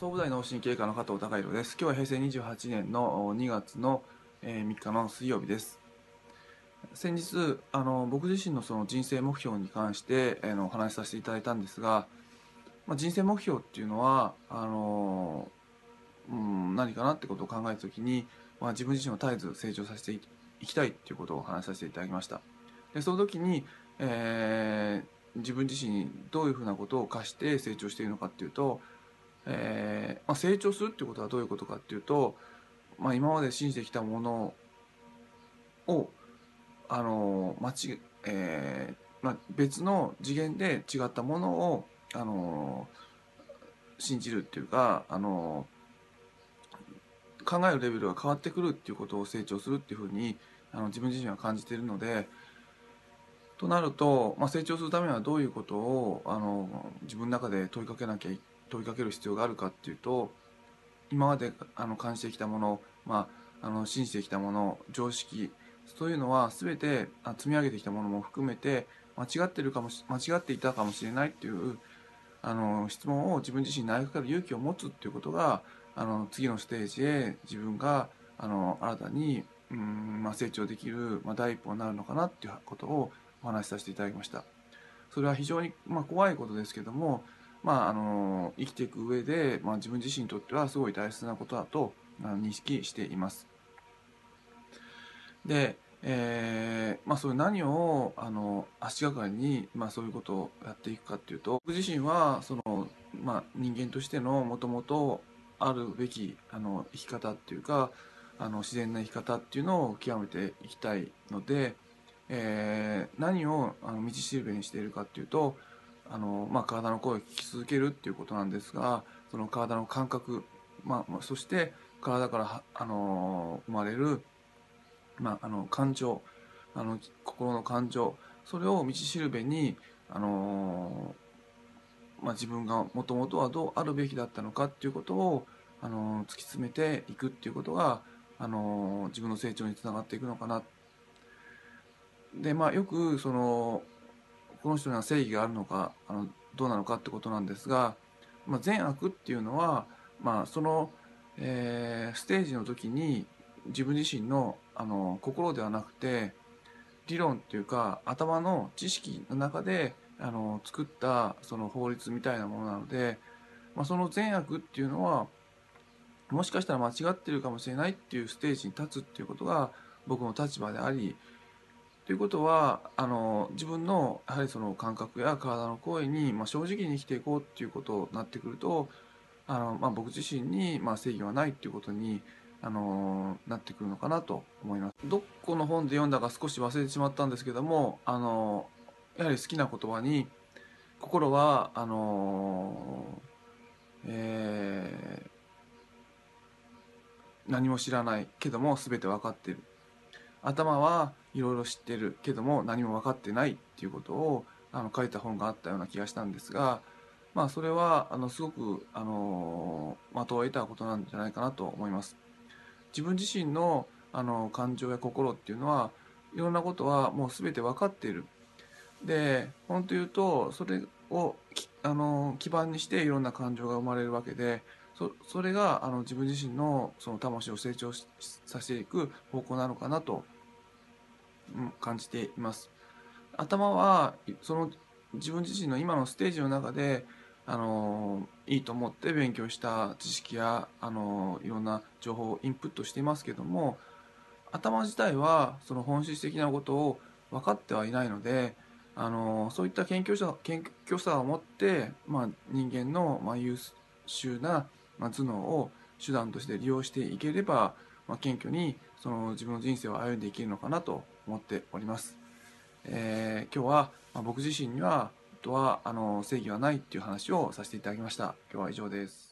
総武大脳神経科の加藤孝弘です。今日は平成28年の2月の3日の水曜日です。先日、あの僕自身のその人生目標に関してあのお話しさせていただいたんですが、まあ、人生目標っていうのはあの、うん、何かなってことを考えた時に、まあ、自分自身を絶えず成長させていきたいっていうことをお話しさせていただきました。でその時に、えー、自分自身にどういうふうなことを課して成長しているのかっていうとえーまあ、成長するっていうことはどういうことかっていうと、まあ、今まで信じてきたものをあの間違えーまあ、別の次元で違ったものをあの信じるっていうかあの考えるレベルが変わってくるっていうことを成長するっていうふうにあの自分自身は感じているのでとなると、まあ、成長するためにはどういうことをあの自分の中で問いかけなきゃ問いかける必要があるかっていうと今まであの感じてきたもの、まあ、あの信じてきたもの常識そういうのは全て積み上げてきたものも含めて間違ってるかも間違っていたかもしれないっていうあの質問を自分自身に投げかける勇気を持つっていうことがあの次のステージへ自分があの新たにうん、まあ、成長できる、まあ、第一歩になるのかなっていうことをお話しさせていただきました。それは非常に、まあ、怖いことですけどもまあ、あの生きていく上で、まあ、自分自身にとってはすごい大切なことだと認識しています。で、えーまあ、そういう何をあの足がかりに、まあ、そういうことをやっていくかっていうと僕自身はその、まあ、人間としてのもともとあるべきあの生き方っていうかあの自然な生き方っていうのを極めていきたいので、えー、何をあの道しるべにしているかっていうとあの、まあ、体の声を聞き続けるっていうことなんですがその体の感覚、まあ、そして体からあの生まれる、まあ、あの感情あの心の感情それを道しるべにあの、まあ、自分がもともとはどうあるべきだったのかっていうことをあの突き詰めていくっていうことがあの自分の成長につながっていくのかな。でまあよくそのこの人には正義があるのかあのどうなのかってことなんですが、まあ、善悪っていうのは、まあ、その、えー、ステージの時に自分自身のあの心ではなくて理論っていうか頭の知識の中であの作ったその法律みたいなものなので、まあ、その善悪っていうのはもしかしたら間違ってるかもしれないっていうステージに立つっていうことが僕の立場でありということはあの自分のやはりその感覚や体の声に、まあ、正直に生きていこうっていうことになってくるとあの、まあ、僕自身に、まあ、正義はないっていうことにあのなってくるのかなと思います。どこの本で読んだか少し忘れてしまったんですけどもあのやはり好きな言葉に「心はあのえー、何も知らないけども全て分かっている」頭はいろいろ知ってるけども何も分かってないっていうことをあの書いた本があったような気がしたんですが、まあ、それはあのすごくあの的を得たことなんじゃないかなと思います。自分自身のあの感情や心っていうのはいろんなことはもう全て分かっている。で本当言うとそれをあの基盤にしていろんな感情が生まれるわけでそそれがあの自分自身のその魂を成長させていく方向なのかなと、感じています。頭はその自分自身の今のステージの中であのいいと思って勉強した知識やあのいろんな情報をインプットしていますけども頭自体はその本質的なことを分かってはいないのであのそういった謙虚さ謙虚さを持って、まあ、人間の、まあ、優秀なま、頭脳を手段として利用していければ、まあ、謙虚にその自分の人生を歩んでいけるのかなと思っております。えー、今日は、まあ、僕自身にはとはあの正義はないっていう話をさせていただきました。今日は以上です。